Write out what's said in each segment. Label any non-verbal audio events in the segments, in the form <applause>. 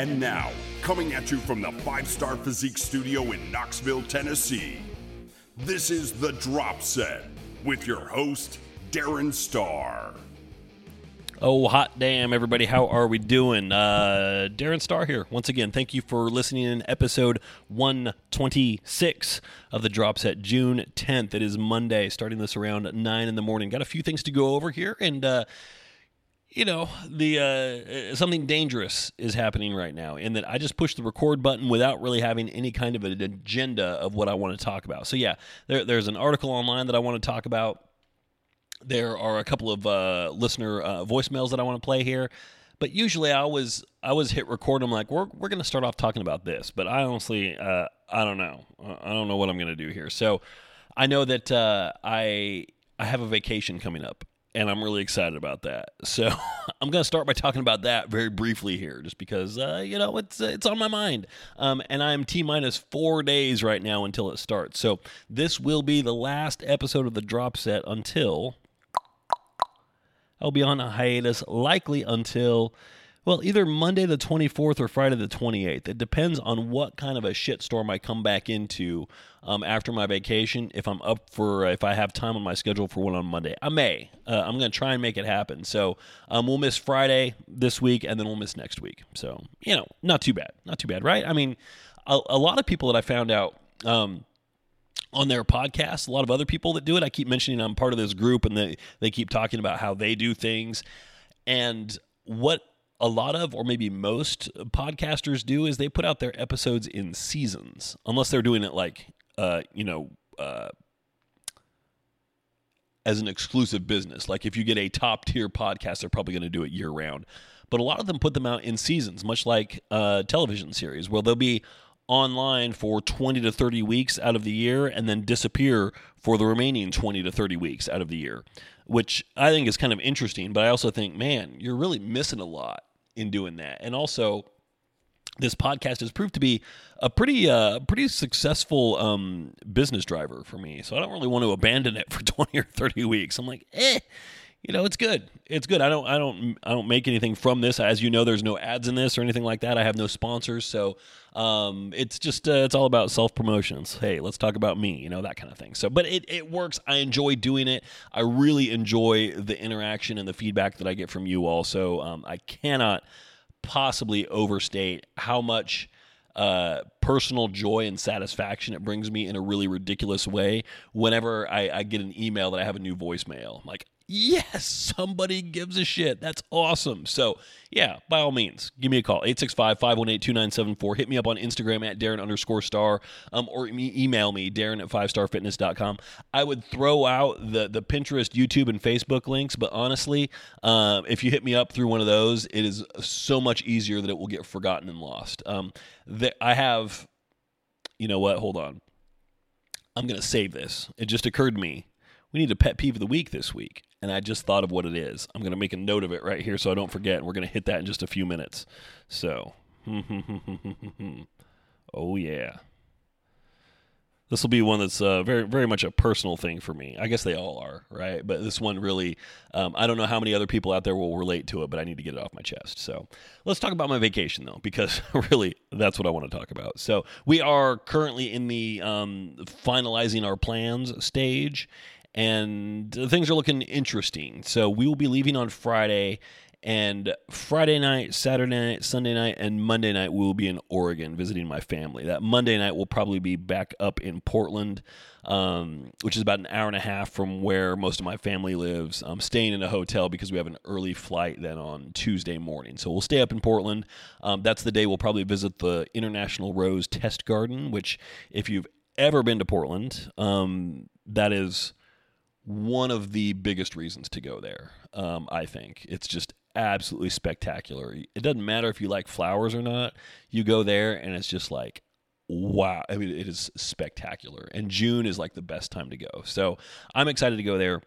And now, coming at you from the Five Starr Physique Studio in Knoxville, Tennessee, this is The Drop Set with your host, Darren Starr. Oh, hot damn, everybody. How are we doing? Uh, Darren Starr here. Once again, thank you for listening in episode 126 of the Drop Set, June 10th. It is Monday, starting this around 9 in the morning. Got a few things to go over here, and, uh, you know, the uh, something dangerous is happening right now in that I just pushed the record button without really having any kind of an agenda of what I want to talk about. So, yeah, there, there's an article online that I want to talk about there are a couple of uh, listener uh, voicemails that I want to play here, but usually I always I always hit record. I'm like, we're we're going to start off talking about this, but I honestly uh, I don't know. I don't know what I'm going to do here. So I know that uh, I I have a vacation coming up, and I'm really excited about that. So <laughs> I'm going to start by talking about that very briefly here, just because uh, you know it's it's on my mind. Um, and I'm t minus four days right now until it starts. So this will be the last episode of the drop set until I'll be on a hiatus likely until, well, either Monday the 24th or Friday the 28th. It depends on what kind of a shitstorm I come back into um, after my vacation. If I'm up for, if I have time on my schedule for one on Monday, I may. Uh, I'm going to try and make it happen. So um, we'll miss Friday this week and then we'll miss next week. So, you know, not too bad. Not too bad, right? I mean, a, a lot of people that I found out, um, on their podcast. A lot of other people that do it. I keep mentioning I'm part of this group and they, they keep talking about how they do things. And what a lot of, or maybe most podcasters do is they put out their episodes in seasons, unless they're doing it like, uh, you know, uh, as an exclusive business. Like if you get a top tier podcast, they're probably going to do it year round. But a lot of them put them out in seasons, much like a television series, where they'll be online for 20 to 30 weeks out of the year and then disappear for the remaining 20 to 30 weeks out of the year, which I think is kind of interesting. But I also think, man, you're really missing a lot in doing that. And also, this podcast has proved to be a pretty uh, pretty successful um, business driver for me. So I don't really want to abandon it for <laughs> 20 or 30 weeks. I'm like, eh, you know, it's good. It's good. I don't I don't I don't make anything from this. As you know, there's no ads in this or anything like that. I have no sponsors, so um, it's just uh, it's all about self promotions. Hey, let's talk about me, you know, that kind of thing. So, but it it works. I enjoy doing it. I really enjoy the interaction and the feedback that I get from you all. So, um, I cannot possibly overstate how much uh, personal joy and satisfaction it brings me in a really ridiculous way whenever I, I, get an email that I have a new voicemail. Like, yes, somebody gives a shit. That's awesome. So, yeah, by all means, give me a call 865 518 2974. Hit me up on Instagram at Darren underscore starr um, or email me, Darren at 5starfitness.com. I would throw out the, the Pinterest, YouTube, and Facebook links, but honestly, uh, if you hit me up through one of those, it is so much easier that it will get forgotten and lost. Um, the, I have, you know what? Hold on. I'm going to save this. It just occurred to me we need a pet peeve of the week this week. And I just thought of what it is. I'm going to make a note of it right here so I don't forget. We're going to hit that in just a few minutes. So, <laughs> oh, yeah. This will be one that's uh, very, very much a personal thing for me. I guess they all are, right? But this one really, um, I don't know how many other people out there will relate to it, but I need to get it off my chest. So let's talk about my vacation, though, <laughs> because really that's what I want to talk about. So we are currently in the um, finalizing our plans stage, and things are looking interesting. So we will be leaving on Friday, and Friday night, Saturday night, Sunday night, and Monday night we will be in Oregon visiting my family. That Monday night we'll probably be back up in Portland, um, which is about an hour and a half from where most of my family lives. I'm staying in a hotel because we have an early flight then on Tuesday morning. So we'll stay up in Portland. Um, that's the day we'll probably visit the International Rose Test Garden, which if you've ever been to Portland, um, that is one of the biggest reasons to go there. Um, I think it's just absolutely spectacular. It doesn't matter if you like flowers or not. You go there and it's just like wow. I mean, it is spectacular. And June is like the best time to go. So I'm excited to go there.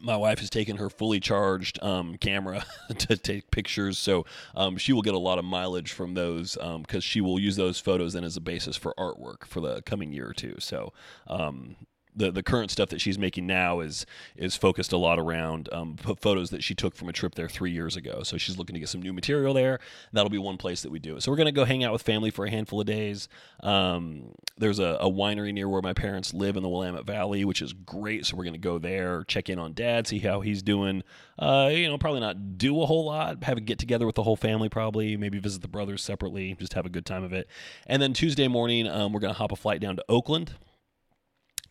My wife has taken her fully charged um, camera <laughs> to take pictures, so um, she will get a lot of mileage from those because um, she will use those photos then as a basis for artwork for the coming year or two. So um, the the current stuff that she's making now is is focused a lot around um, photos that she took from a trip there three years ago. So she's looking to get some new material there. That'll be one place that we do it. So we're gonna go hang out with family for a handful of days. Um, there's a, a, winery near where my parents live in the Willamette Valley, which is great. So we're gonna go there, check in on dad, see how he's doing. Uh, you know, probably not do a whole lot. Have a get together with the whole family, probably. Maybe visit the brothers separately. Just have a good time of it. And then Tuesday morning, um, we're gonna hop a flight down to Oakland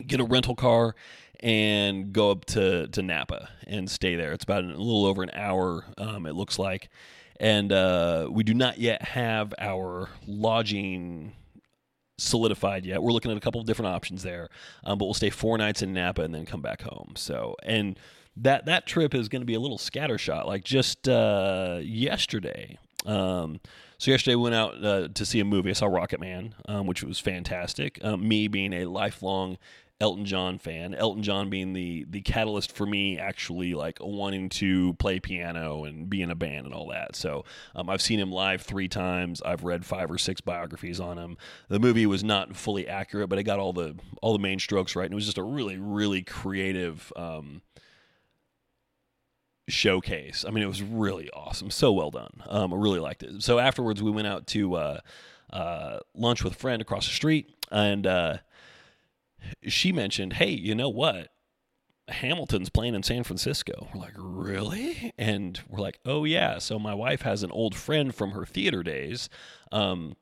get a rental car and go up to, to Napa and stay there. It's about a little over an hour, um, it looks like. And uh, we do not yet have our lodging solidified yet. We're looking at a couple of different options there, um, but we'll stay four nights in Napa and then come back home. So, and that that trip is going to be a little scattershot. Like just uh, yesterday, um, so yesterday we went out uh, to see a movie. I saw Rocketman, um, which was fantastic. Um, me being a lifelong Elton John fan. Elton John being the the catalyst for me actually like wanting to play piano and be in a band and all that. So um, I've seen him live three times. I've read five or six biographies on him. The movie was not fully accurate, but it got all the all the main strokes right, and it was just a really really creative. Um, showcase. I mean, it was really awesome. So well done. Um, I really liked it. So afterwards, we went out to uh, uh, lunch with a friend across the street, and uh, she mentioned, hey, you know what? Hamilton's playing in San Francisco. We're like, really? And we're like, oh, yeah. So my wife has an old friend from her theater days. Um,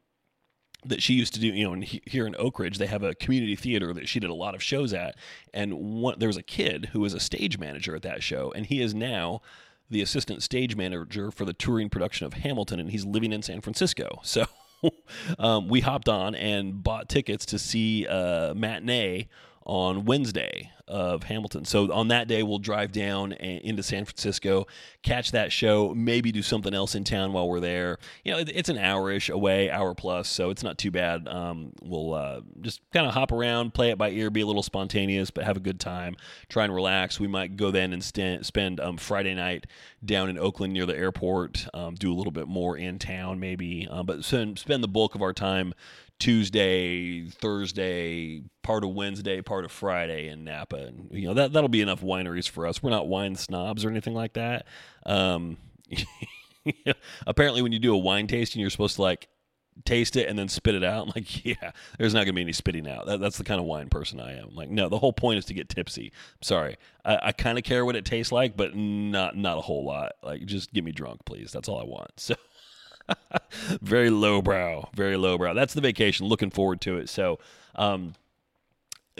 that she used to do, you know, here in Oak Ridge, they have a community theater that she did a lot of shows at. And one, there was a kid who was a stage manager at that show, and he is now the assistant stage manager for the touring production of Hamilton, and he's living in San Francisco. <laughs> So <laughs> um, we hopped on and bought tickets to see a matinee on Wednesday of Hamilton. So on that day, we'll drive down into San Francisco, catch that show, maybe do something else in town while we're there. You know, it's an hour-ish away, hour plus, so it's not too bad. Um, we'll uh, just kind of hop around, play it by ear, be a little spontaneous, but have a good time. Try and relax. We might go then and st- spend um, Friday night down in Oakland near the airport, um, do a little bit more in town maybe, um, but spend, spend the bulk of our time Tuesday, Thursday, part of Wednesday, part of Friday in Napa, you know that that'll be enough wineries for us. We're not wine snobs or anything like that. Um, <laughs> apparently, when you do a wine tasting, you're supposed to like taste it and then spit it out. I'm like, <laughs> yeah, there's not gonna be any spitting out. That, that's the kind of wine person I am. I'm like, no, the whole point is to get tipsy. Sorry, I, I kind of care what it tastes like, but not not a whole lot. Like, just get me drunk, please. That's all I want. So. <laughs> very lowbrow, very lowbrow. That's the vacation. Looking forward to it. So, um,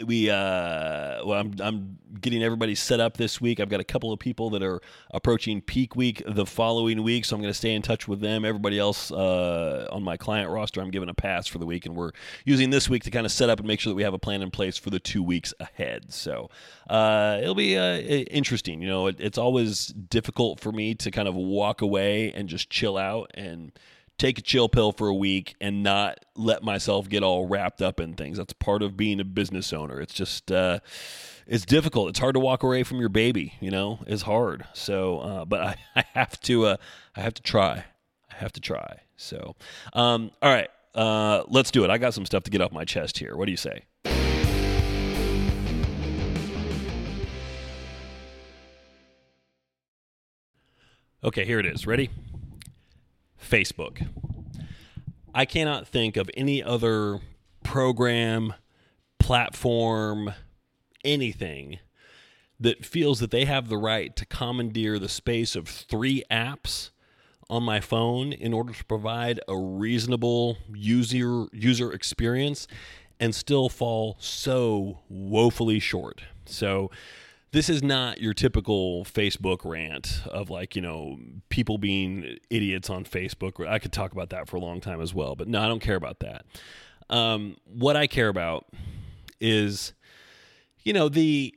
we uh well I'm I'm getting everybody set up this week. I've got a couple of people that are approaching peak week the following week, so I'm going to stay in touch with them. Everybody else uh, on my client roster, I'm giving a pass for the week, and we're using this week to kind of set up and make sure that we have a plan in place for the two weeks ahead. So uh, it'll be uh, interesting. You know, it, it's always difficult for me to kind of walk away and just chill out and take a chill pill for a week and not let myself get all wrapped up in things. That's part of being a business owner. It's just uh, it's difficult. It's hard to walk away from your baby. You know, it's hard. So, uh, but I, <laughs> I have to uh, I have to try. I have to try. So, um, all right, uh, let's do it. I got some stuff to get off my chest here. What do you say? Okay, here it is. Ready? Facebook. I cannot think of any other program, platform, anything that feels that they have the right to commandeer the space of three apps on my phone in order to provide a reasonable user user experience and still fall so woefully short. So this is not your typical Facebook rant of like, you know, people being idiots on Facebook. I could talk about that for a long time as well, but no, I don't care about that. Um, what I care about is, you know, the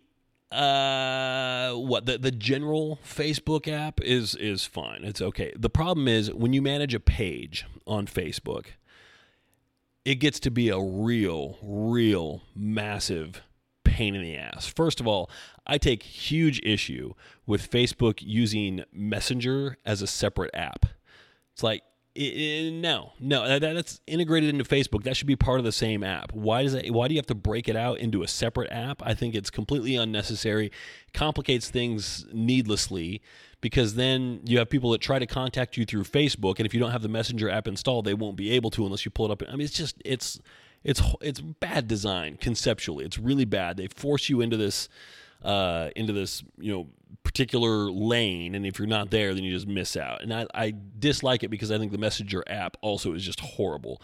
uh what the the general facebook app is is fine it's okay the problem is when you manage a page on facebook it gets to be a real real massive pain in the ass. First of all, I take huge issue with Facebook using Messenger as a separate app. It's like I- I- no, no, that, that's integrated into Facebook. That should be part of the same app. Why does that? Why do you have to break it out into a separate app? I think it's completely unnecessary, complicates things needlessly. Because then you have people that try to contact you through Facebook, and if you don't have the Messenger app installed, they won't be able to unless you pull it up. I mean, it's just it's it's it's bad design conceptually. It's really bad. They force you into this uh, into this you know particular lane, and if you're not there, then you just miss out. And I, I dislike it because I think the Messenger app also is just horrible.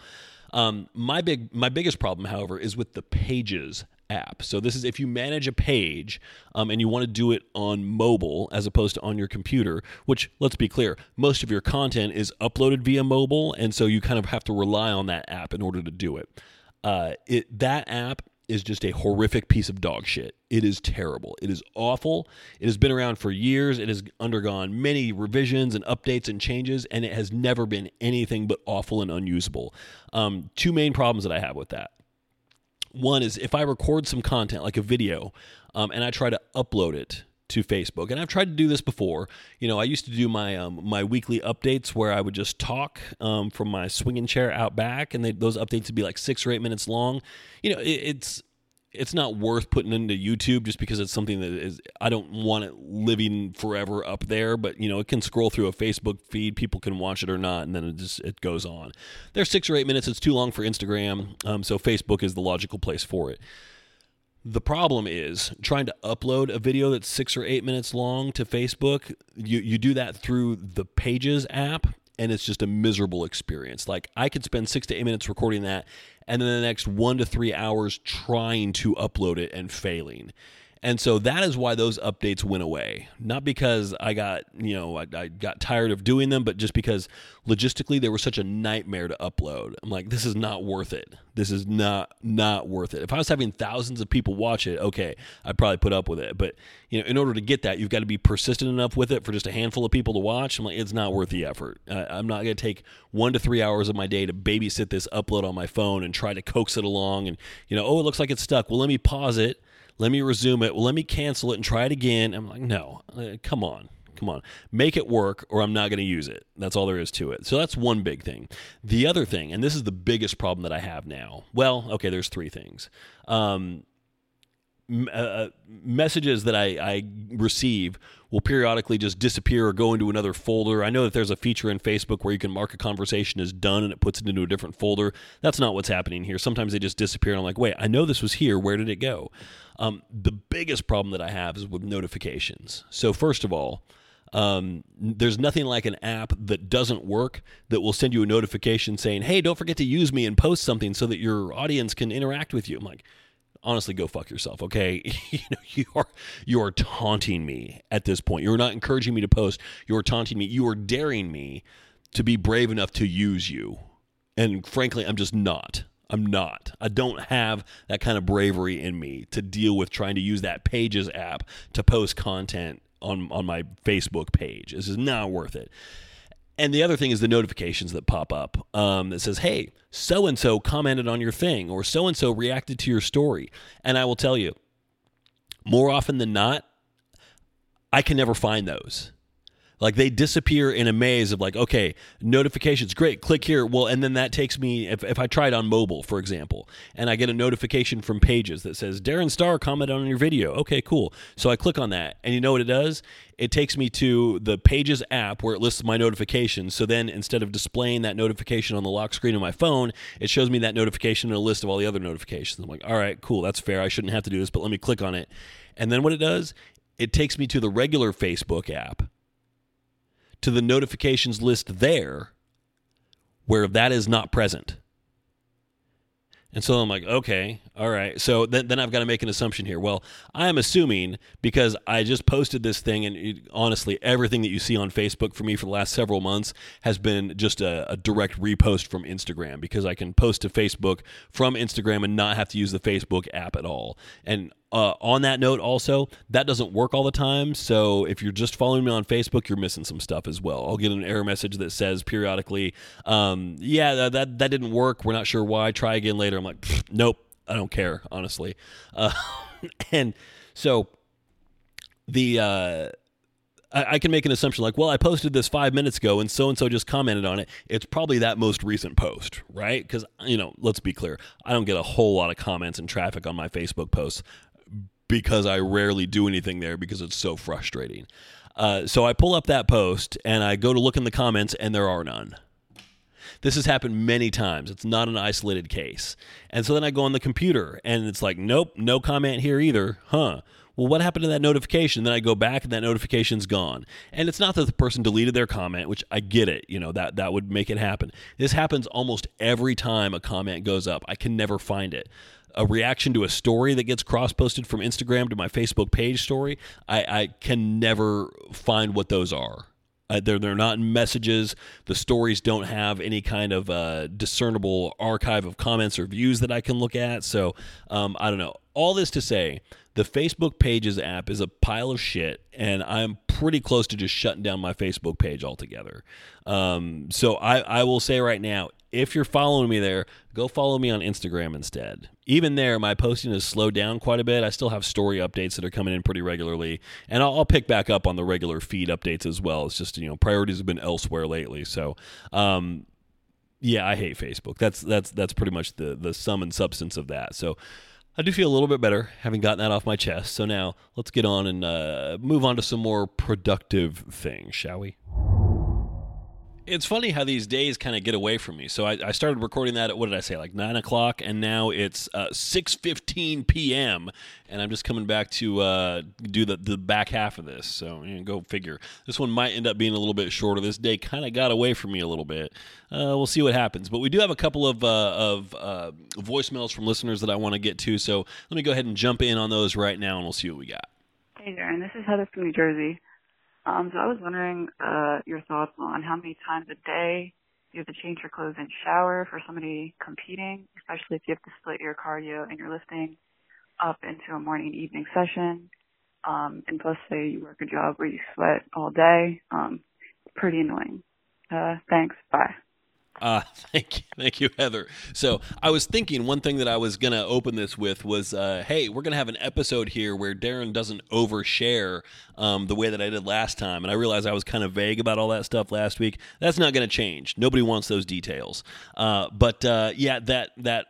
Um, my big my biggest problem, however, is with the Pages app. So this is if you manage a page um, and you want to do it on mobile as opposed to on your computer. Which let's be clear, most of your content is uploaded via mobile, and so you kind of have to rely on that app in order to do it. Uh, it that app is just a horrific piece of dog shit. It is terrible. It is awful. It has been around for years. It has undergone many revisions and updates and changes, and it has never been anything but awful and unusable. Um, two main problems that I have with that. One is if I record some content, like a video, um, and I try to upload it to Facebook, and I've tried to do this before. You know, I used to do my um, my weekly updates where I would just talk um, from my swinging chair out back, and they, those updates would be like six or eight minutes long. You know, it, it's it's not worth putting into YouTube just because it's something that is I don't want it living forever up there, but you know, it can scroll through a Facebook feed, people can watch it or not, and then it just it goes on. They're six or eight minutes, it's too long for Instagram, um, so Facebook is the logical place for it. The problem is trying to upload a video that's six or eight minutes long to Facebook. You you do that through the Pages app, and it's just a miserable experience. Like I could spend six to eight minutes recording that, and then the next one to three hours trying to upload it and failing. And so that is why those updates went away. Not because I got, you know, I, I, got tired of doing them, but just because logistically they were such a nightmare to upload. I'm like, this is not worth it. This is not not worth it. If I was having thousands of people watch it, okay, I'd probably put up with it. But you know, in order to get that, you've got to be persistent enough with it for just a handful of people to watch. I'm like, it's not worth the effort. Uh, I'm not going to take one to three hours of my day to babysit this upload on my phone and try to coax it along. And you know, oh, it looks like it's stuck. Well, let me pause it let me resume it. Well, let me cancel it and try it again. I'm like, no, uh, come on. Come on, make it work, or I'm not going to use it. That's all there is to it. So that's one big thing. The other thing, and this is the biggest problem that I have now. Well, okay, there's three things. Um, uh, messages that I, I, receive will periodically just disappear or go into another folder. I know that there's a feature in Facebook where you can mark a conversation as done and it puts it into a different folder. That's not what's happening here. Sometimes they just disappear and I'm like, wait, I know this was here. Where did it go? Um, the biggest problem that I have is with notifications. So, first of all, um, there's nothing like an app that doesn't work that will send you a notification saying, hey, don't forget to use me and post something so that your audience can interact with you. I'm like, honestly go fuck yourself okay? <laughs> You know you are you are taunting me at this point. You're not encouraging me to post. You're taunting me. You are daring me to be brave enough to use you. And frankly i'm just not. I'm not. I don't have that kind of bravery in me to deal with trying to use that pages app to post content on on my facebook page. This is not worth it and the other thing is the notifications that pop up um, that says, hey, so and so commented on your thing or so and so reacted to your story. And I will tell you, more often than not, I can never find those. Like they disappear in a maze of like, okay, notifications, great, click here. Well, and then that takes me, if, if I try it on mobile, for example, and I get a notification from Pages that says, Darren Starr commented on your video. Okay, cool. So I click on that, and you know what it does? It takes me to the Pages app where it lists my notifications. So then instead of displaying that notification on the lock screen of my phone, it shows me that notification and a list of all the other notifications. I'm like, all right, cool, that's fair. I shouldn't have to do this, but let me click on it. And then what it does, it takes me to the regular Facebook app to the notifications list there where that is not present. And so I'm like, okay, all right. So then, then I've got to make an assumption here. Well, I'm assuming because I just posted this thing, and it, honestly, everything that you see on Facebook for me for the last several months has been just a, a direct repost from Instagram because I can post to Facebook from Instagram and not have to use the Facebook app at all. And uh, on that note, also, that doesn't work all the time. So if you're just following me on Facebook, you're missing some stuff as well. I'll get an error message that says periodically, um, "Yeah, that that didn't work. We're not sure why. Try again later." I'm like, "Nope, I don't care, honestly." Uh, <laughs> and so the uh, I, I can make an assumption like, well, I posted this five minutes ago and so and so just commented on it. It's probably that most recent post, right? Because, you know, let's be clear, I don't get a whole lot of comments and traffic on my Facebook posts because I rarely do anything there because it's so frustrating. Uh, so I pull up that post and I go to look in the comments and there are none. This has happened many times. It's not an isolated case. And so then I go on the computer and it's like, nope, no comment here either. Huh. Well, what happened to that notification? Then I go back and that notification's gone. And it's not that the person deleted their comment, which I get it, you know, that that would make it happen. This happens almost every time a comment goes up. I can never find it a reaction to a story that gets cross posted from Instagram to my Facebook page story, I, I can never find what those are. Uh, they're they're not messages. The stories don't have any kind of uh, discernible archive of comments or views that I can look at. So um, I don't know. All this to say, the Facebook Pages app is a pile of shit, and I'm pretty close to just shutting down my Facebook page altogether. Um, so I, I will say right now, if you're following me there, go follow me on Instagram instead. Even there, my posting has slowed down quite a bit. I still have story updates that are coming in pretty regularly, and I'll, I'll pick back up on the regular feed updates as well. It's just you know priorities have been elsewhere lately. So, um, yeah, I hate Facebook. That's that's that's pretty much the the sum and substance of that. So. I do feel a little bit better having gotten that off my chest. So now let's get on and uh, move on to some more productive things, shall we? It's funny how these days kind of get away from me. So I, I, started recording that at what did I say, like nine o'clock, and now it's uh, six fifteen p.m. and I'm just coming back to uh, do the the back half of this. So you know, go figure. This one might end up being a little bit shorter. This day kind of got away from me a little bit. Uh, we'll see what happens. But we do have a couple of uh, of uh, voicemails from listeners that I want to get to. So let me go ahead and jump in on those right now, and we'll see what we got. Hey, Darren. This is Heather from New Jersey. Um, so I was wondering uh, your thoughts on how many times a day you have to change your clothes and shower for somebody competing, especially if you have to split your cardio and your lifting up into a morning and evening session. Um, and plus, say you work a job where you sweat all day. Um, pretty annoying. Uh, thanks. Bye. Uh, <laughs> thank you, thank you, Heather. So I was thinking one thing that I was gonna open this with was, uh, hey, we're gonna have an episode here where Darren doesn't overshare um, the way that I did last time, and I realized I was kind of vague about all that stuff last week. That's not gonna change. Nobody wants those details. Uh, but uh, yeah, that that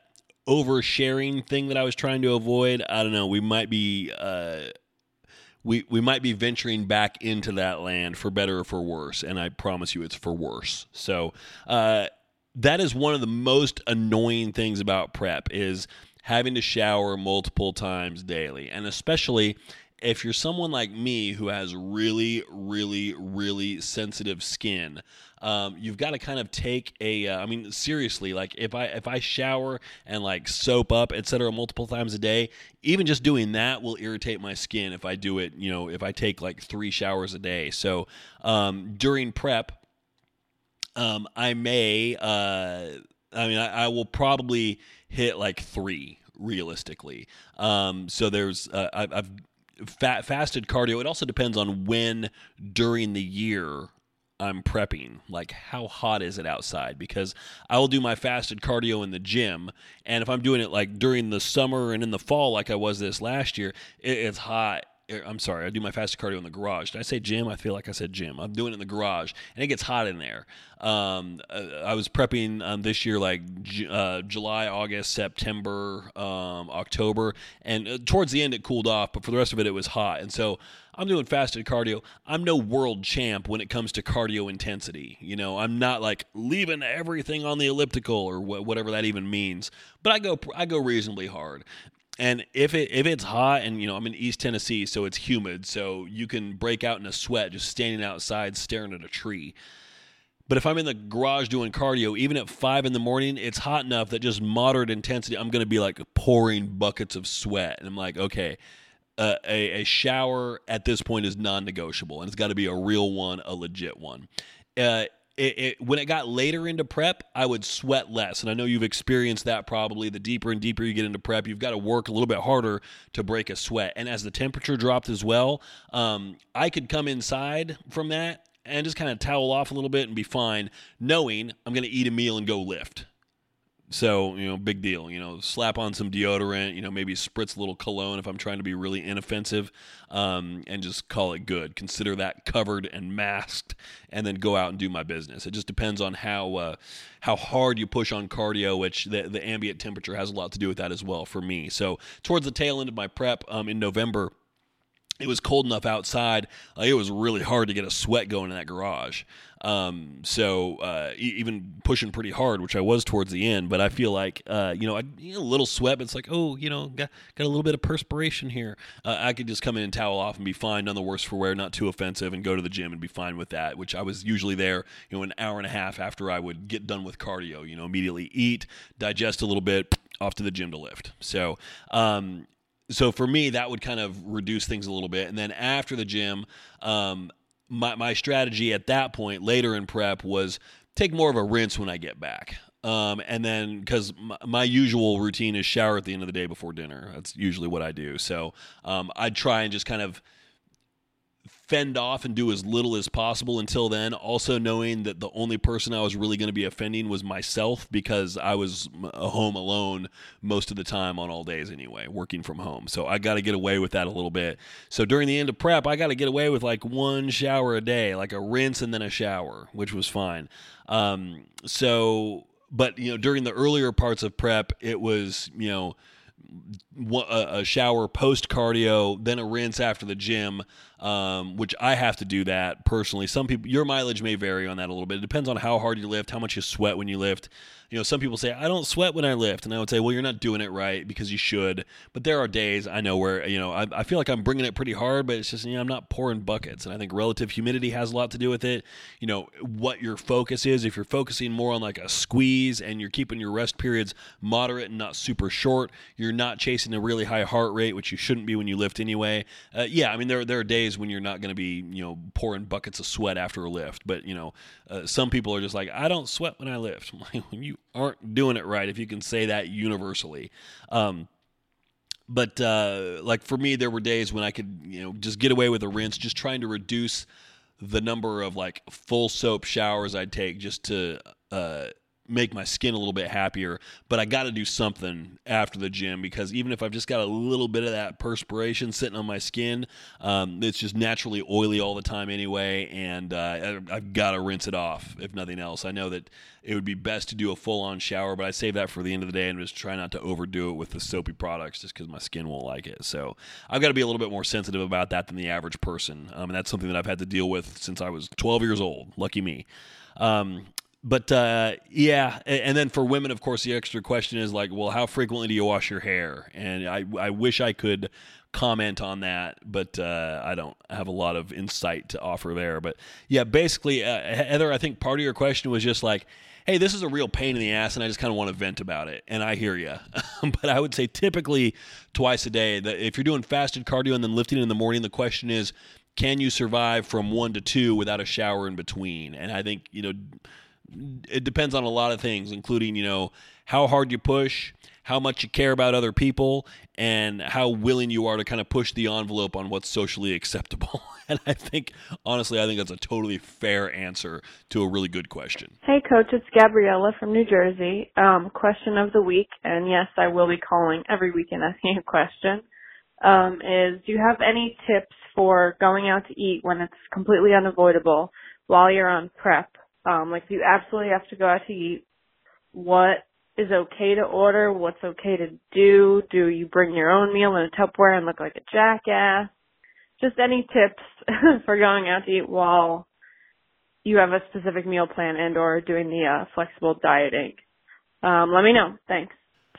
oversharing thing that I was trying to avoid, I don't know. We might be uh, we we might be venturing back into that land for better or for worse, and I promise you, it's for worse. So uh, that is one of the most annoying things about prep is having to shower multiple times daily, and especially if you're someone like me who has really, really, really sensitive skin, um, you've got to kind of take a. Uh, I mean, seriously, like if I if I shower and like soap up, etc., multiple times a day, even just doing that will irritate my skin. If I do it, you know, if I take like three showers a day. So um, during prep, um, I may. Uh, I mean, I, I will probably hit like three realistically. Um, so there's uh, I, have fasted cardio. It also depends on when during the year I'm prepping. Like, how hot is it outside? Because I will do my fasted cardio in the gym. And if I'm doing it like during the summer and in the fall, like I was this last year, it, it's hot I'm sorry, I do my fasted cardio in the garage. Did I say gym? I feel like I said gym. I'm doing it in the garage, and it gets hot in there. Um, uh, I was prepping um, this year like uh, July, August, September, um, October, and uh, towards the end it cooled off, but for the rest of it, it was hot. And so I'm doing fasted cardio. I'm no world champ when it comes to cardio intensity. You know, I'm not like leaving everything on the elliptical or wh- whatever that even means. But I go I go reasonably hard. And if it if it's hot and you know I'm in East Tennessee, so it's humid, so you can break out in a sweat just standing outside staring at a tree. But if I'm in the garage doing cardio, even at five in the morning, it's hot enough that just moderate intensity, I'm going to be like pouring buckets of sweat. And I'm like, okay, uh, a, a shower at this point is non negotiable, and it's got to be a real one, a legit one. Uh, it, it, when it got later into prep, I would sweat less. And I know you've experienced that probably. The deeper and deeper you get into prep, you've got to work a little bit harder to break a sweat. And as the temperature dropped as well, um, I could come inside from that and just kind of towel off a little bit and be fine, knowing I'm going to eat a meal and go lift. So, you know, big deal. You know, slap on some deodorant, you know, maybe spritz a little cologne if I'm trying to be really inoffensive, um, and just call it good. Consider that covered and masked, and then go out and do my business. It just depends on how uh, how hard you push on cardio, which the, the ambient temperature has a lot to do with that as well for me. So, towards the tail end of my prep um, in November, it was cold enough outside. Uh, it was really hard to get a sweat going in that garage. Um, so uh, even pushing pretty hard, which I was towards the end, but I feel like uh, you know I, you know, a little sweat, it's like oh you know got got a little bit of perspiration here. Uh, I could just come in and towel off and be fine, none the worse for wear, not too offensive, and go to the gym and be fine with that. Which I was usually there, you know, an hour and a half after I would get done with cardio. You know, immediately eat, digest a little bit, off to the gym to lift. So um, so for me, that would kind of reduce things a little bit. And then after the gym, um, my, my strategy at that point later in prep was take more of a rinse when I get back. Um, and then because my, my, usual routine is shower at the end of the day before dinner. That's usually what I do. So um, I'd try and just kind of fend off and do as little as possible until then. Also, knowing that the only person I was really going to be offending was myself because I was home alone most of the time on all days anyway, working from home. So I got to get away with that a little bit. So during the end of prep, I got to get away with like one shower a day, like a rinse and then a shower, which was fine. Um, so, but you know, during the earlier parts of prep, it was you know a shower post cardio, then a rinse after the gym, um, which I have to do that personally. Some people, your mileage may vary on that a little bit. It depends on how hard you lift, how much you sweat when you lift you know, some people say, I don't sweat when I lift. And I would say, well, you're not doing it right because you should. But there are days I know where, you know, I, I feel like I'm bringing it pretty hard, but it's just, you know, I'm not pouring buckets. And I think relative humidity has a lot to do with it. You know, what your focus is. If you're focusing more on like a squeeze and you're keeping your rest periods moderate and not super short, you're not chasing a really high heart rate, which you shouldn't be when you lift anyway. Uh, yeah, I mean, there, there are days when you're not going to be, you know, pouring buckets of sweat after a lift. But, you know, uh, some people are just like, I don't sweat when I lift. <laughs> when you aren't doing it right, if you can say that universally. Um, but uh, like for me, there were days when I could, you know, just get away with a rinse, just trying to reduce the number of like full soap showers I'd take just to uh, make my skin a little bit happier. But I got to do something after the gym because even if I've just got a little bit of that perspiration sitting on my skin, um, it's just naturally oily all the time anyway, and uh, I've got to rinse it off if nothing else. I know that it would be best to do a full on shower, but I save that for the end of the day and just try not to overdo it with the soapy products just because my skin won't like it. So I've got to be a little bit more sensitive about that than the average person. Um, and that's something that I've had to deal with since I was 12 years old. Lucky me. Um, but uh, yeah, and then for women, of course, the extra question is like, well, how frequently do you wash your hair? And I, I wish I could comment on that, but uh, I don't have a lot of insight to offer there. But yeah, basically, uh, Heather, I think part of your question was just like, hey, this is a real pain in the ass, and I just kind of want to vent about it. And I hear you, <laughs> but I would say typically twice a day. That if you're doing fasted cardio and then lifting in the morning, the question is, can you survive from one to two without a shower in between? And I think you know it depends on a lot of things, including, you know, how hard you push, how much you care about other people, and how willing you are to kind of push the envelope on what's socially <laughs> acceptable. and I think, honestly, I think that's a totally fair answer to a really good question. Hey, Coach, it's Gabriella from New Jersey. Um, question of the week, and yes, I will be calling every week and <laughs> asking a question. Um, is do you have any tips for going out to eat when it's completely unavoidable while you're on prep? Um, like you absolutely have to go out to eat, what is okay to order? What's okay to do? Do you bring your own meal in a Tupperware and look like a jackass? Just any tips <laughs> for going out to eat while you have a specific meal plan and or doing the uh, flexible dieting. Um, let me know. Thanks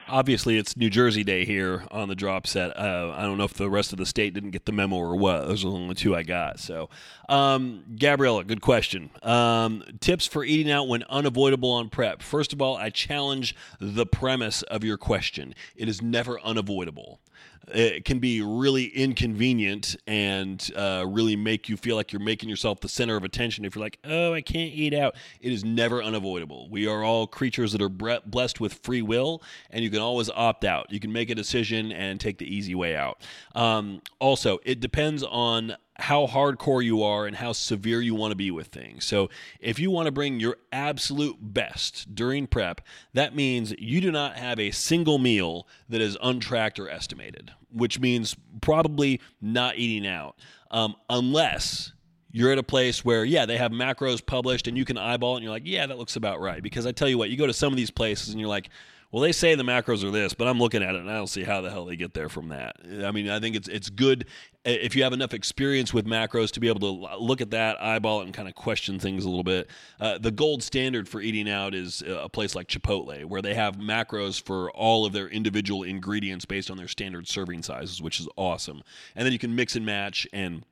obviously it's New Jersey Day here on the drop set. Uh, I don't know if the rest of the state didn't get the memo or what. Those are the only two I got. So, um, Gabriella, good question. Um, tips for eating out when unavoidable on prep. First of all, I challenge the premise of your question. It is never unavoidable it can be really inconvenient and uh, really make you feel like you're making yourself the center of attention. If you're like, oh, I can't eat out, it is never unavoidable. We are all creatures that are blessed with free will, and you can always opt out. You can make a decision and take the easy way out. Um, also, it depends on how hardcore you are and how severe you want to be with things. So, if you want to bring your absolute best during prep, that means you do not have a single meal that is untracked or estimated, which means probably not eating out, um, unless you're at a place where yeah they have macros published and you can eyeball it and you're like yeah that looks about right. Because i tell you what you go to some of these places and you're like well they say the macros are this but i'm looking at it and i don't see how the hell they get there from that. I mean i think it's it's good if you have enough experience with macros to be able to look at that eyeball it and kind of question things a little bit. Uh, the gold standard for eating out is a place like chipotle where they have macros for all of their individual ingredients based on their standard serving sizes which is awesome. And then you can mix and match and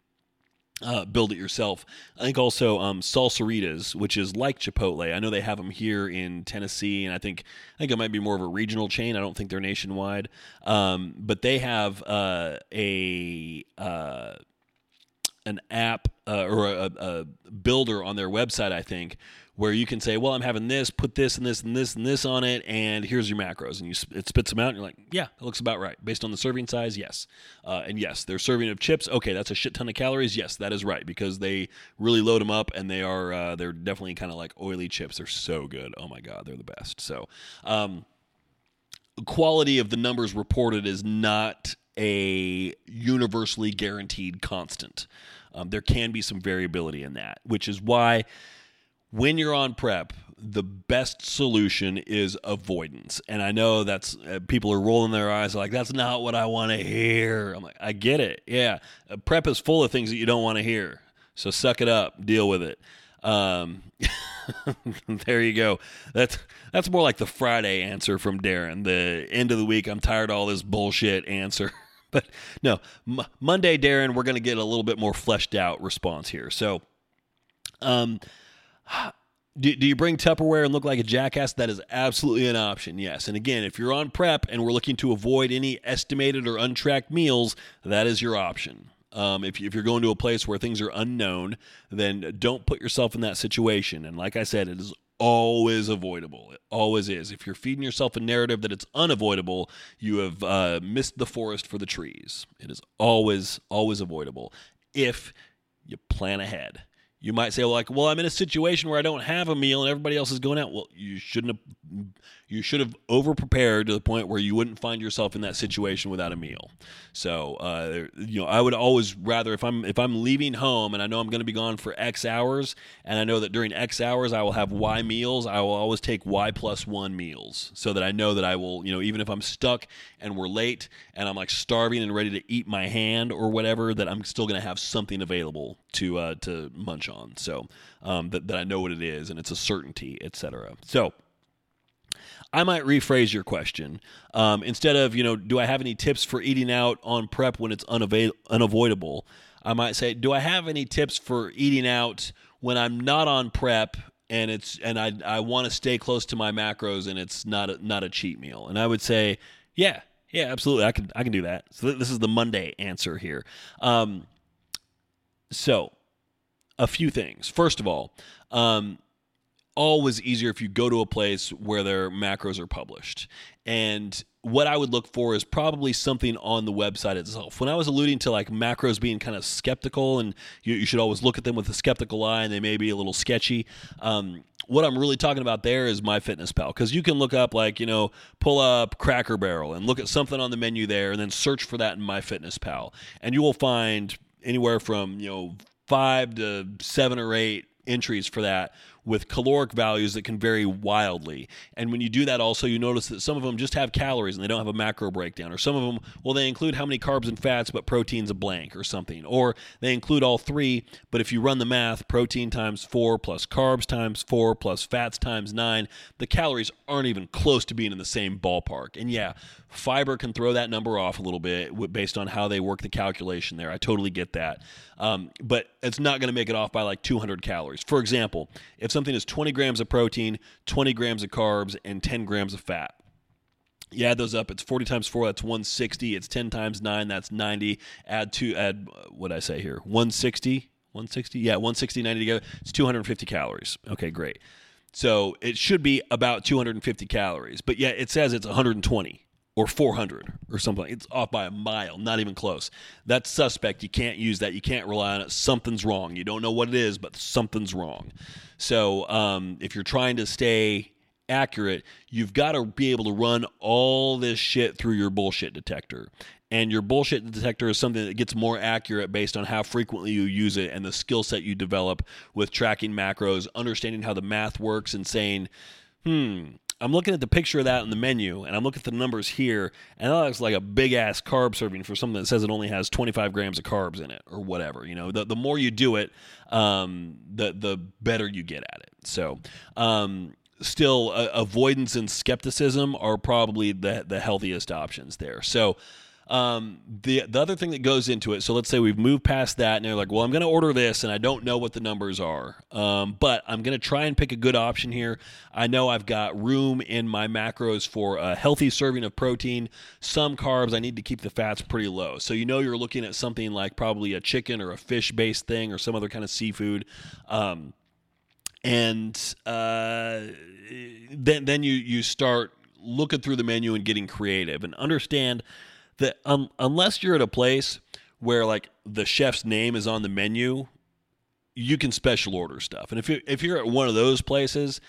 uh, build it yourself. I think also um, Salsaritas, which is like Chipotle. I know they have them here in Tennessee, and I think I think it might be more of a regional chain. I don't think they're nationwide, um, but they have uh, a uh, an app uh, or a, a, builder on their website. I think where you can say, well, I'm having this, put this and this and this and this on it, and here's your macros. And you it spits them out, and you're like, yeah, that looks about right. Based on the serving size, yes. Uh, and yes, their serving of chips, okay, that's a shit ton of calories. Yes, that is right, because they really load them up, and they are, uh, they're definitely kind of like oily chips. They're so good. Oh my God, they're the best. So, um, quality of the numbers reported is not a universally guaranteed constant. Um, there can be some variability in that, which is why when you're on prep, the best solution is avoidance. And I know that's uh, people are rolling their eyes like that's not what I want to hear. I'm like, I get it. Yeah, uh, prep is full of things that you don't want to hear. So suck it up, deal with it. Um, <laughs> there you go. That's that's more like the Friday answer from Darren. The end of the week, I'm tired of all this bullshit answer. <laughs> but no, M- Monday, Darren, we're going to get a little bit more fleshed out response here. So, um, do, do you bring Tupperware and look like a jackass? That is absolutely an option, yes. And again, if you're on prep and we're looking to avoid any estimated or untracked meals, that is your option. Um, if, if you're going to a place where things are unknown, then don't put yourself in that situation. And like I said, it is always avoidable. It always is. If you're feeding yourself a narrative that it's unavoidable, you have uh, missed the forest for the trees. It is always, always avoidable if you plan ahead. You might say, like, well, I'm in a situation where I don't have a meal and everybody else is going out. Well, you shouldn't have you should have over prepared to the point where you wouldn't find yourself in that situation without a meal. So, uh, you know, I would always rather if I'm if I'm leaving home and I know I'm going to be gone for X hours, and I know that during X hours I will have Y meals, I will always take Y plus one meals so that I know that I will, you know, even if I'm stuck and we're late and I'm like starving and ready to eat my hand or whatever, that I'm still going to have something available to uh, to munch on. So um, that that I know what it is and it's a certainty, etc. So. I might rephrase your question. Um, instead of, you know, do I have any tips for eating out on prep when it's unavoidable? I might say, do I have any tips for eating out when I'm not on prep and it's and I I want to stay close to my macros and it's not a, not a cheat meal? And I would say, yeah, yeah, absolutely, I can I can do that. So th- this is the Monday answer here. Um, so a few things. First of all, um, always easier if you go to a place where their macros are published. And what I would look for is probably something on the website itself. When I was alluding to like macros being kind of skeptical, and you, you should always look at them with a skeptical eye, and they may be a little sketchy. Um, what I'm really talking about there is MyFitnessPal because you can look up like you know pull up Cracker Barrel and look at something on the menu there, and then search for that in MyFitnessPal, and you will find anywhere from you know five to seven or eight entries for that with caloric values that can vary wildly. And when you do that, also, you notice that some of them just have calories and they don't have a macro breakdown. Or some of them, well, they include how many carbs and fats, but protein's a blank or something. Or they include all three, but if you run the math, protein times four plus carbs times four plus fats times nine, the calories aren't even close to being in the same ballpark. And yeah, fiber can throw that number off a little bit based on how they work the calculation there. I totally get that. Um, but it's not going to make it off by like 200 calories. For example, if something is 20 grams of protein, 20 grams of carbs, and 10 grams of fat. You add those up, it's 40 times 4, that's 160. It's 10 times 9, that's 90. Add two, add, what I say here? 160? 160? Yeah, 160, 90 together. It's 250 calories. Okay, great. So it should be about 250 calories, but yet it says it's 120 or 400 or something. It's off by a mile, not even close. That's suspect. You can't use that. You can't rely on it. Something's wrong. You don't know what it is, but something's wrong. So um, if you're trying to stay accurate, you've got to be able to run all this shit through your bullshit detector. And your bullshit detector is something that gets more accurate based on how frequently you use it and the skill set you develop with tracking macros, understanding how the math works, and saying, hmm, I'm looking at the picture of that in the menu, and I'm looking at the numbers here, and that looks like a big ass carb serving for something that says it only has 25 grams of carbs in it, or whatever. You know, the, the more you do it, um, the the better you get at it. So, um, still, uh, avoidance and skepticism are probably the the healthiest options there. So. Um, the the other thing that goes into it, so let's say we've moved past that, and they're like, "Well, I'm going to order this, and I don't know what the numbers are, um, but I'm going to try and pick a good option here. I know I've got room in my macros for a healthy serving of protein, some carbs. I need to keep the fats pretty low. So you know you're looking at something like probably a chicken or a fish based thing or some other kind of seafood." Um, and uh, then then you you start looking through the menu and getting creative and understand that um, unless you're at a place where like the chef's name is on the menu, you can special order stuff. And if you if you're at one of those places,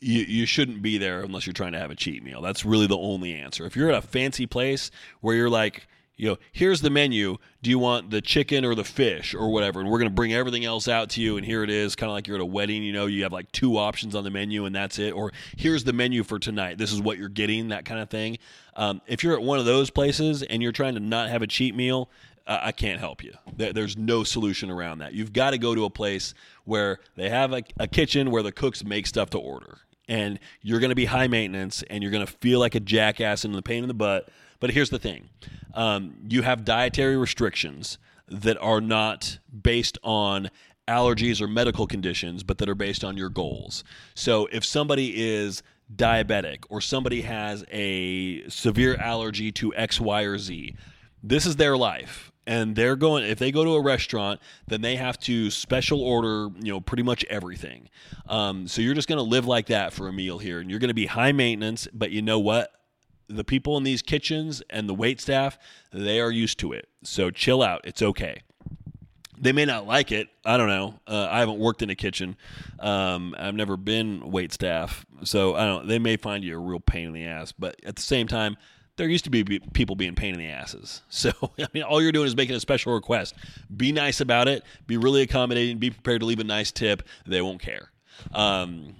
you you shouldn't be there unless you're trying to have a cheat meal. That's really the only answer. If you're at a fancy place where you're like you know, here's the menu. Do you want the chicken or the fish or whatever? And we're going to bring everything else out to you. And here it is, kind of like you're at a wedding. You know, you have like two options on the menu, and that's it. Or here's the menu for tonight. This is what you're getting. That kind of thing. Um, if you're at one of those places and you're trying to not have a cheat meal, uh, I can't help you. There, there's no solution around that. You've got to go to a place where they have a, a kitchen where the cooks make stuff to order, and you're going to be high maintenance, and you're going to feel like a jackass and the pain in the butt but here's the thing um, you have dietary restrictions that are not based on allergies or medical conditions, but that are based on your goals. So if somebody is diabetic or somebody has a severe allergy to X, Y, or Z, this is their life. And they're going, if they go to a restaurant, then they have to special order, you know, pretty much everything. Um, so you're just going to live like that for a meal here. And you're going to be high maintenance, but you know what? The people in these kitchens and the wait staff, they are used to it. So chill out. It's okay. They may not like it. I don't know. Uh, I haven't worked in a kitchen. Um, I've never been wait staff, so I don't. They may find you a real pain in the ass, but at the same time, there used to be people being pain in the asses. <laughs> So I mean, all you're doing is making a special request. Be nice about it. Be really accommodating. Be prepared to leave a nice tip. They won't care. Um,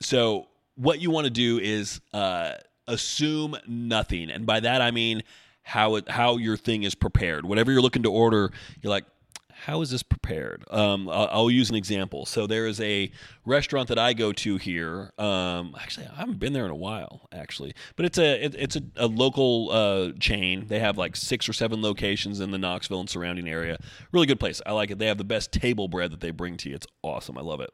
so what you want to do is. Uh, assume nothing. And by that I mean how it, how your thing is prepared. Whatever you're looking to order, you're like, how is this prepared? Um, I'll, I'll, use an example. So there is a restaurant that I go to here. Um, actually, I haven't been there in a while, actually, but it's a it, it's a, a local uh, chain. They have like six or seven locations in the Knoxville and surrounding area. Really good place. I like it. They have the best table bread that they bring to you. It's awesome. I love it.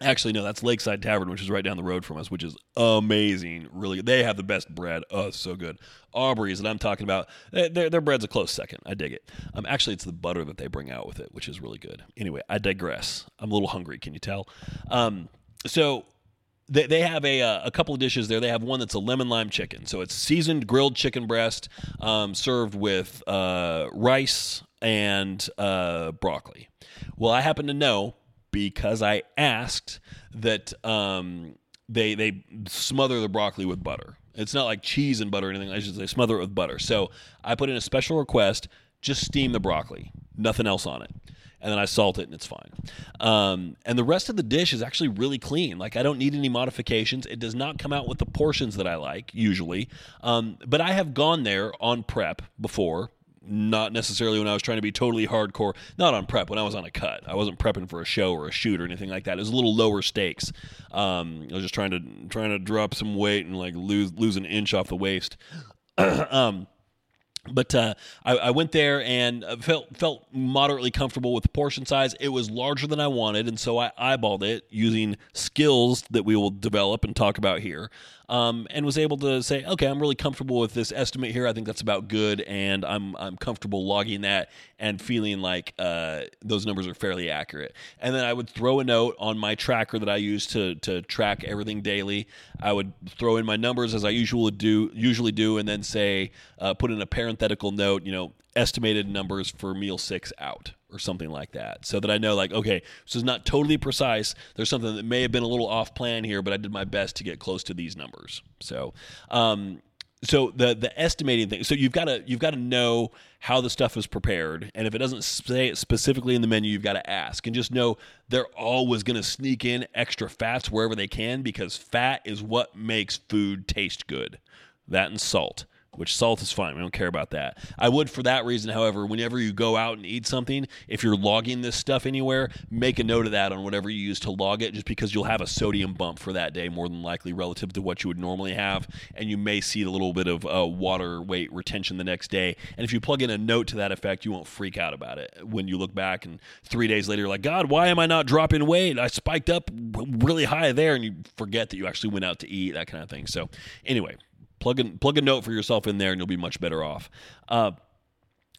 Actually, no, that's Lakeside Tavern, which is right down the road from us, which is amazing. Really, they have the best bread. Oh, so good. Aubrey's that I'm talking about, their, their bread's a close second. I dig it. Um, actually, it's the butter that they bring out with it, which is really good. Anyway, I digress. I'm a little hungry. Can you tell? Um, so they, they have a, uh, a couple of dishes there. They have one that's a lemon lime chicken. So it's seasoned grilled chicken breast um, served with uh, rice and uh, broccoli. Well, I happen to know because I asked that um, they they smother the broccoli with butter. It's not like cheese and butter or anything. I should say smother it with butter. So I put in a special request: just steam the broccoli, nothing else on it, and then I salt it and it's fine. Um, and the rest of the dish is actually really clean. Like I don't need any modifications. It does not come out with the portions that I like usually, um, but I have gone there on prep before not necessarily when I was trying to be totally hardcore, not on prep, when I was on a cut. I wasn't prepping for a show or a shoot or anything like that. It was a little lower stakes. Um, I was just trying to trying to drop some weight and like lose lose an inch off the waist. <clears throat> um, but uh, I, I, went there and felt felt moderately comfortable with the portion size. It was larger than I wanted, and so I eyeballed it using skills that we will develop and talk about here. Um, and was able to say, okay, I'm really comfortable with this estimate here. I think that's about good, and I'm I'm comfortable logging that and feeling like uh, those numbers are fairly accurate. And then I would throw a note on my tracker that I use to to track everything daily. I would throw in my numbers as I usually do usually do, and then say uh, put in a parenthetical note, you know, estimated numbers for meal six out or something like that. So that I know like okay this is not totally precise. There's something that may have been a little off plan here but I did my best to get close to these numbers. So um, so the the estimating thing so you've got to you've got to know how the stuff is prepared. And if it doesn't say it specifically in the menu you've got to ask. And just know they're always going to sneak in extra fats wherever they can because fat is what makes food taste good. That and salt which salt is fine. We don't care about that. I would, for that reason, however, whenever you go out and eat something, if you're logging this stuff anywhere, make a note of that on whatever you use to log it, just because you'll have a sodium bump for that day more than likely relative to what you would normally have. And you may see a little bit of uh, water weight retention the next day. And if you plug in a note to that effect, you won't freak out about it when you look back and three days later, you're like, God, why am I not dropping weight? I spiked up really high there. And you forget that you actually went out to eat, that kind of thing. So, anyway, plug in, plug a note for yourself in there, and you'll be much better off. Uh,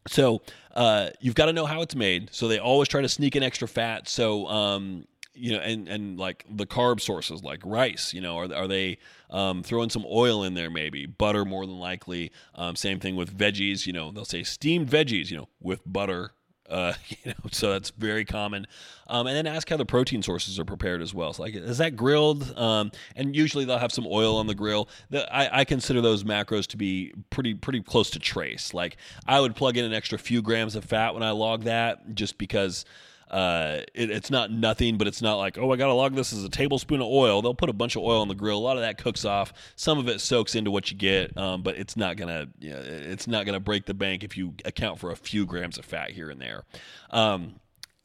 so uh, you've got to know how it's made. So they always try to sneak in extra fat. So um, you know, and and like the carb sources like rice. You know, are are they um, throwing some oil in there? Maybe butter more than likely. Um, same thing with veggies. You know, they'll say steamed veggies. You know, with butter uh, <laughs> you know, so that's very common. Um, and then ask how the protein sources are prepared as well. So like, is that grilled? Um, and usually they'll have some oil on the grill. The, I, I, consider those macros to be pretty pretty close to trace. Like I would plug in an extra few grams of fat when I log that, just because uh, it, it's not nothing, but it's not like, oh, I got to log this as a tablespoon of oil. They'll put a bunch of oil on the grill. A lot of that cooks off. Some of it soaks into what you get, um, but it's not gonna, you know, it's not gonna break the bank if you account for a few grams of fat here and there. Um,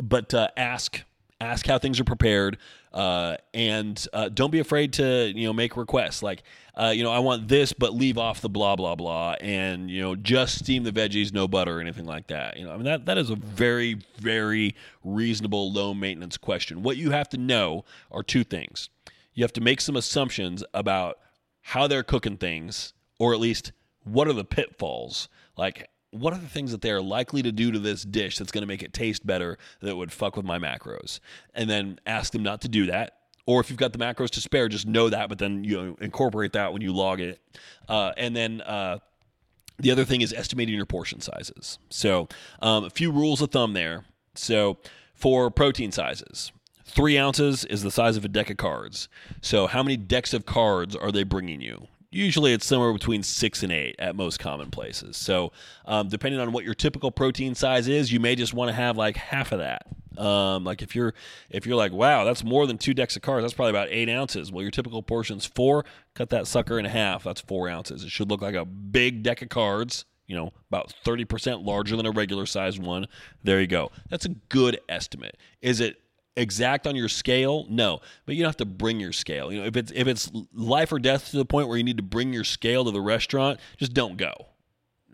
but uh, ask ask how things are prepared uh, and uh, don't be afraid to you know make requests. Like uh, you know I want this but leave off the blah blah blah and you know just steam the veggies no butter or anything like that. You know I mean that that is a very very reasonable low maintenance question. What you have to know are two things. You have to make some assumptions about how they're cooking things or at least what are the pitfalls. Like what are the things that they are likely to do to this dish that's going to make it taste better that would fuck with my macros? And then ask them not to do that. Or if you've got the macros to spare, just know that, but then you know, incorporate that when you log it. Uh, and then uh, the other thing is estimating your portion sizes. So um, a few rules of thumb there. So for protein sizes, three ounces is the size of a deck of cards. So how many decks of cards are they bringing you? Usually it's somewhere between six and eight at most common places. So, um, depending on what your typical protein size is, you may just want to have like half of that. Um, like if you're if you're like, wow, that's more than two decks of cards. That's probably about eight ounces. Well, your typical portion's four. Cut that sucker in half. That's four ounces. It should look like a big deck of cards. You know, about 30% larger than a regular sized one. There you go. That's a good estimate. Is it exact on your scale? No. But you don't have to bring your scale. You know if it's if it's life or death to the point where you need to bring your scale to the restaurant just don't go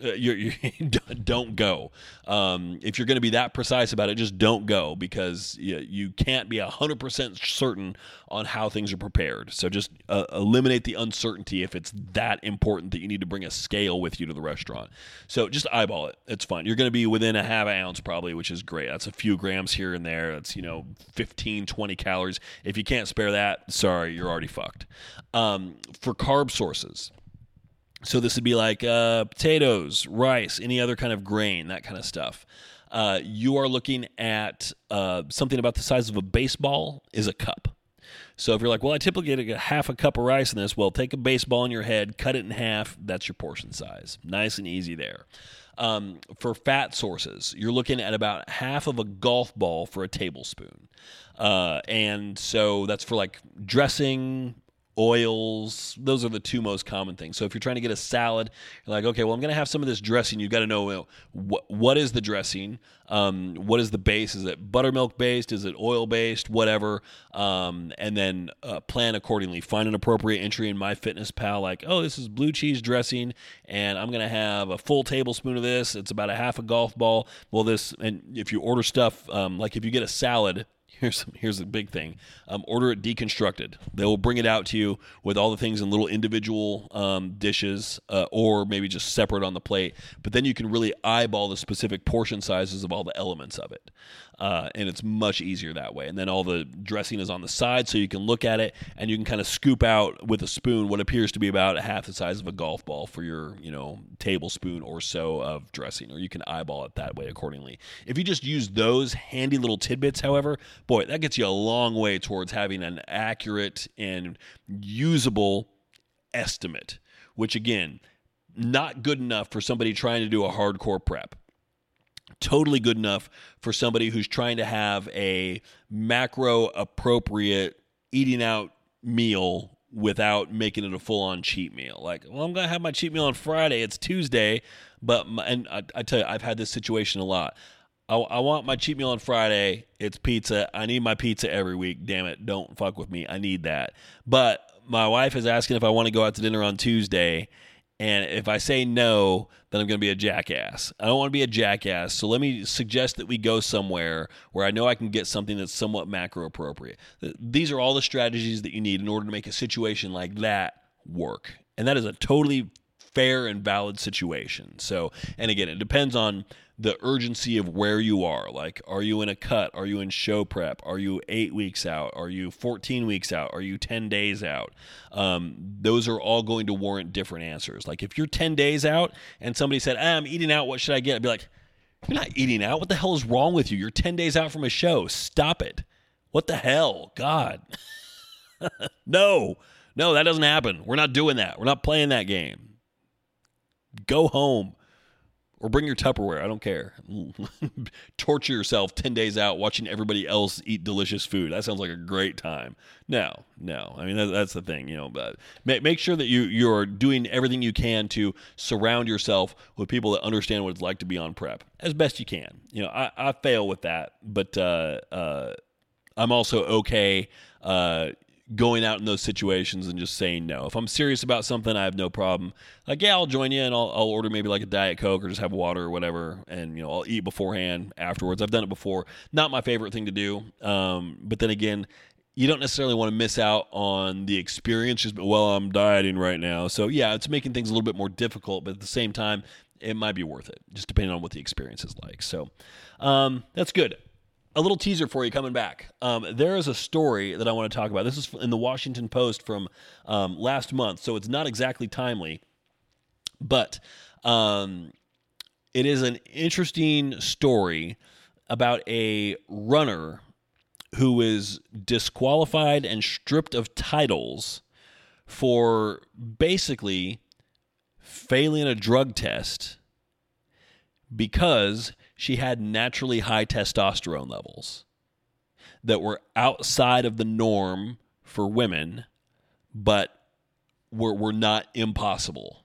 uh, you <laughs> don't go. Um, if you're going to be that precise about it, just don't go because you, you can't be 100% certain on how things are prepared. So just uh, eliminate the uncertainty if it's that important that you need to bring a scale with you to the restaurant. So just eyeball it. It's fine. You're going to be within a half ounce probably, which is great. That's a few grams here and there. That's, you know, 15, 20 calories. If you can't spare that, sorry, you're already fucked. Um, for carb sources, so this would be like uh, potatoes, rice, any other kind of grain, that kind of stuff. Uh, you are looking at uh, something about the size of a baseball is a cup. So if you're like, well, I typically get a half a cup of rice in this, well, take a baseball in your head, cut it in half. That's your portion size. Nice and easy there. Um, for fat sources, you're looking at about half of a golf ball for a tablespoon. Uh, and so that's for like dressing, oils. Those are the two most common things. So if you're trying to get a salad, you're like, okay, well, I'm going to have some of this dressing. You've got to know what what is the dressing? Um, what is the base? Is it buttermilk based? Is it oil based? Whatever. Um, and then uh, plan accordingly. Find an appropriate entry in MyFitnessPal, like, oh, this is blue cheese dressing, and I'm going to have a full tablespoon of this. It's about a half a golf ball. Well, this, and if you order stuff, um, like if you get a salad, here's <laughs> here's the big thing. Um, order it deconstructed. They will bring it out to you with all the things in little individual um, dishes, uh, or maybe just separate on the plate. But then you can really eyeball the specific portion sizes of all the elements of it, uh, and it's much easier that way. And then all the dressing is on the side, so you can look at it and you can kind of scoop out with a spoon what appears to be about half the size of a golf ball for your you know tablespoon or so of dressing, or you can eyeball it that way accordingly. If you just use those handy little tidbits, however, boy, that gets you a long way towards having an accurate and usable estimate, which again, not good enough for somebody trying to do a hardcore prep. Totally good enough for somebody who's trying to have a macro appropriate eating out meal without making it a full on cheat meal. Like, well, I'm going to have my cheat meal on Friday. It's Tuesday, but, my, and I, I tell you, I've had this situation a lot. I, I, want my cheat meal on Friday. It's pizza. I need my pizza every week. Damn it. Don't fuck with me. I need that. But my wife is asking if I want to go out to dinner on Tuesday. And if I say no, then I'm going to be a jackass. I don't want to be a jackass. So let me suggest that we go somewhere where I know I can get something that's somewhat macro appropriate. These are all the strategies that you need in order to make a situation like that work. And that is a totally fair and valid situation. So, and again, it depends on the urgency of where you are. Like, are you in a cut? Are you in show prep? Are you eight weeks out? Are you 14 weeks out? Are you 10 days out? Um, those are all going to warrant different answers. Like, if you're 10 days out and somebody said, ah, I'm eating out, what should I get? I'd be like, you're not eating out. What the hell is wrong with you? You're 10 days out from a show. Stop it. What the hell? God. <laughs> no, no, that doesn't happen. We're not doing that. We're not playing that game. Go home or bring your Tupperware. I don't care. <laughs> Torture yourself 10 days out watching everybody else eat delicious food. That sounds like a great time. No, no. I mean, that, that's the thing, you know, but make, make sure that you, you're doing everything you can to surround yourself with people that understand what it's like to be on prep as best you can. You know, I, I fail with that, but uh, uh, I'm also okay uh, going out in those situations and just saying no. If I'm serious about something, I have no problem. Like, yeah, I'll join you and I'll, I'll, order maybe like a Diet Coke or just have water or whatever. And, you know, I'll eat beforehand, afterwards. I've done it before. Not my favorite thing to do. Um, but then again, you don't necessarily want to miss out on the experience just, well, I'm dieting right now. So, yeah, it's making things a little bit more difficult. But at the same time, it might be worth it, just depending on what the experience is like. So, um, that's good a little teaser for you coming back. Um, there is a story that I want to talk about. This is in the Washington Post from um, last month, so it's not exactly timely, but um, it is an interesting story about a runner who is disqualified and stripped of titles for basically failing a drug test because she had naturally high testosterone levels that were outside of the norm for women, but were, were not impossible.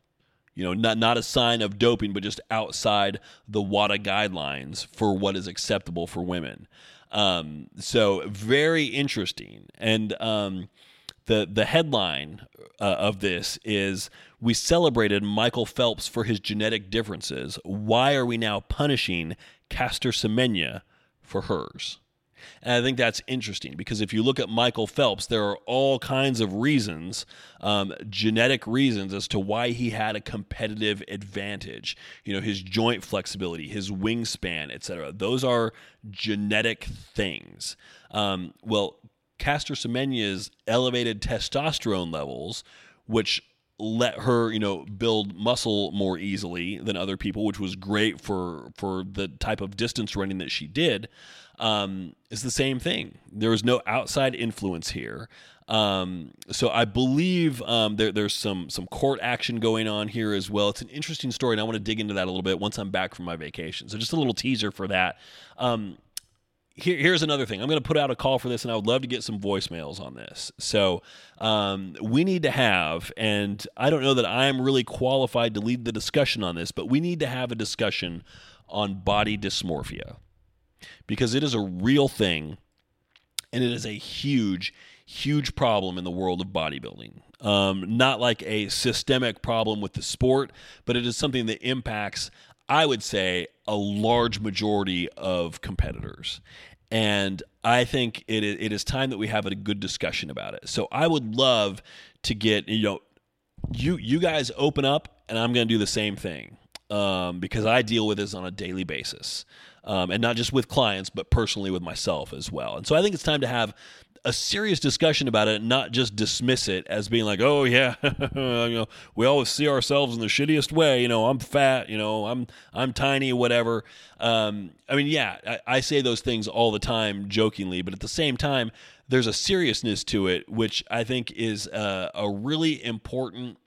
You know, not, not a sign of doping, but just outside the WADA guidelines for what is acceptable for women. Um, so, very interesting. And um, the, the headline uh, of this is we celebrated Michael Phelps for his genetic differences. Why are we now punishing Caster Semenya for hers? And I think that's interesting because if you look at Michael Phelps, there are all kinds of reasons, um, genetic reasons, as to why he had a competitive advantage. You know, his joint flexibility, his wingspan, etc. Those are genetic things. Um, well, Caster Semenya's elevated testosterone levels, which let her, you know, build muscle more easily than other people, which was great for for the type of distance running that she did. Um, is the same thing. There was no outside influence here. Um, so I believe um, there, there's some some court action going on here as well. It's an interesting story, and I want to dig into that a little bit once I'm back from my vacation. So just a little teaser for that. Um, here, here's another thing. I'm going to put out a call for this, and I would love to get some voicemails on this. So um, we need to have, and I don't know that I'm really qualified to lead the discussion on this, but we need to have a discussion on body dysmorphia because it is a real thing, and it is a huge, huge problem in the world of bodybuilding. Um, not like a systemic problem with the sport, but it is something that impacts I would say, a large majority of competitors. And I think it it is time that we have a good discussion about it. So I would love to get you know you you guys open up, and I'm going to do the same thing um, because I deal with this on a daily basis, um, and not just with clients, but personally with myself as well. And so I think it's time to have a serious discussion about it, not just dismiss it as being like, "Oh yeah, <laughs> you know, we always see ourselves in the shittiest way." You know, I'm fat. You know, I'm I'm tiny, whatever. Um, I mean, yeah, I, I say those things all the time, jokingly, but at the same time, there's a seriousness to it, which I think is a, a really important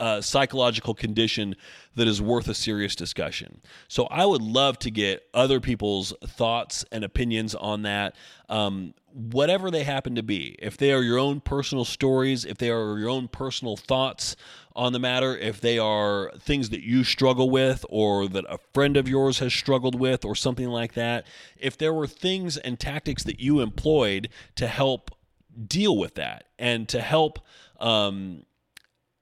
uh, psychological condition that is worth a serious discussion. So I would love to get other people's thoughts and opinions on that, um, whatever they happen to be. If they are your own personal stories, if they are your own personal thoughts on the matter, if they are things that you struggle with or that a friend of yours has struggled with or something like that, if there were things and tactics that you employed to help deal with that and to help um,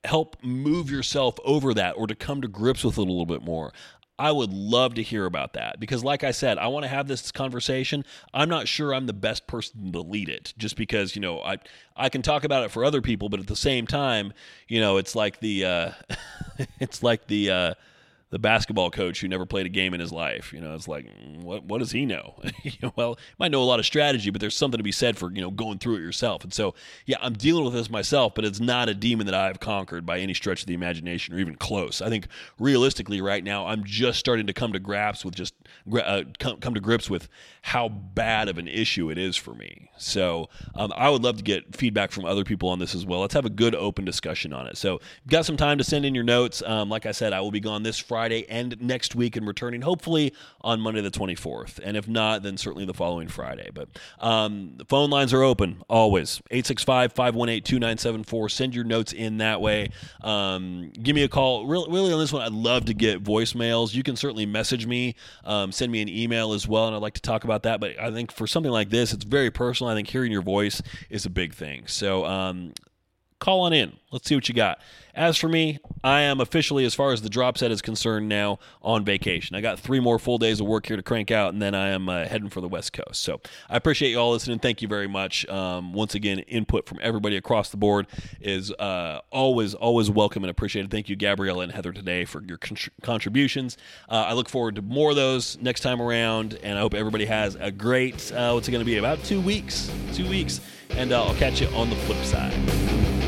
help move yourself over that or to come to grips with it a little bit more. I would love to hear about that because, like I said, I want to have this conversation. I'm not sure I'm the best person to lead it, just because you know I I can talk about it for other people, but at the same time, you know, it's like the uh, <laughs> it's like the uh, the basketball coach who never played a game in his life. You know, it's like, mm, what what does he know? <laughs> well, might know a lot of strategy, but there's something to be said for you know going through it yourself. And so, yeah, I'm dealing with this myself, but it's not a demon that I've conquered by any stretch of the imagination or even close. I think realistically, right now, I'm just starting to come to grips with just uh, come, come to grips with how bad of an issue it is for me. So, um, I would love to get feedback from other people on this as well. Let's have a good open discussion on it. So, got some time to send in your notes. Um, like I said, I will be gone this Friday. Friday and next week and returning hopefully on Monday the 24th. And if not, then certainly the following Friday. But um, the phone lines are open always 865 518 2974. Send your notes in that way. Um, give me a call. Really, really, on this one, I'd love to get voicemails. You can certainly message me, um, send me an email as well, and I'd like to talk about that. But I think for something like this, it's very personal. I think hearing your voice is a big thing. So um, call on in. Let's see what you got. As for me, I am officially, as far as the drop set is concerned, now on vacation. I got three more full days of work here to crank out, and then I am uh, heading for the West Coast. So I appreciate you all listening. Thank you very much. Um, once again, input from everybody across the board is uh, always, always welcome and appreciated. Thank you, Gabriella and Heather, today for your con- contributions. Uh, I look forward to more of those next time around, and I hope everybody has a great, uh, what's it going to be, about two weeks? Two weeks. And uh, I'll catch you on the flip side.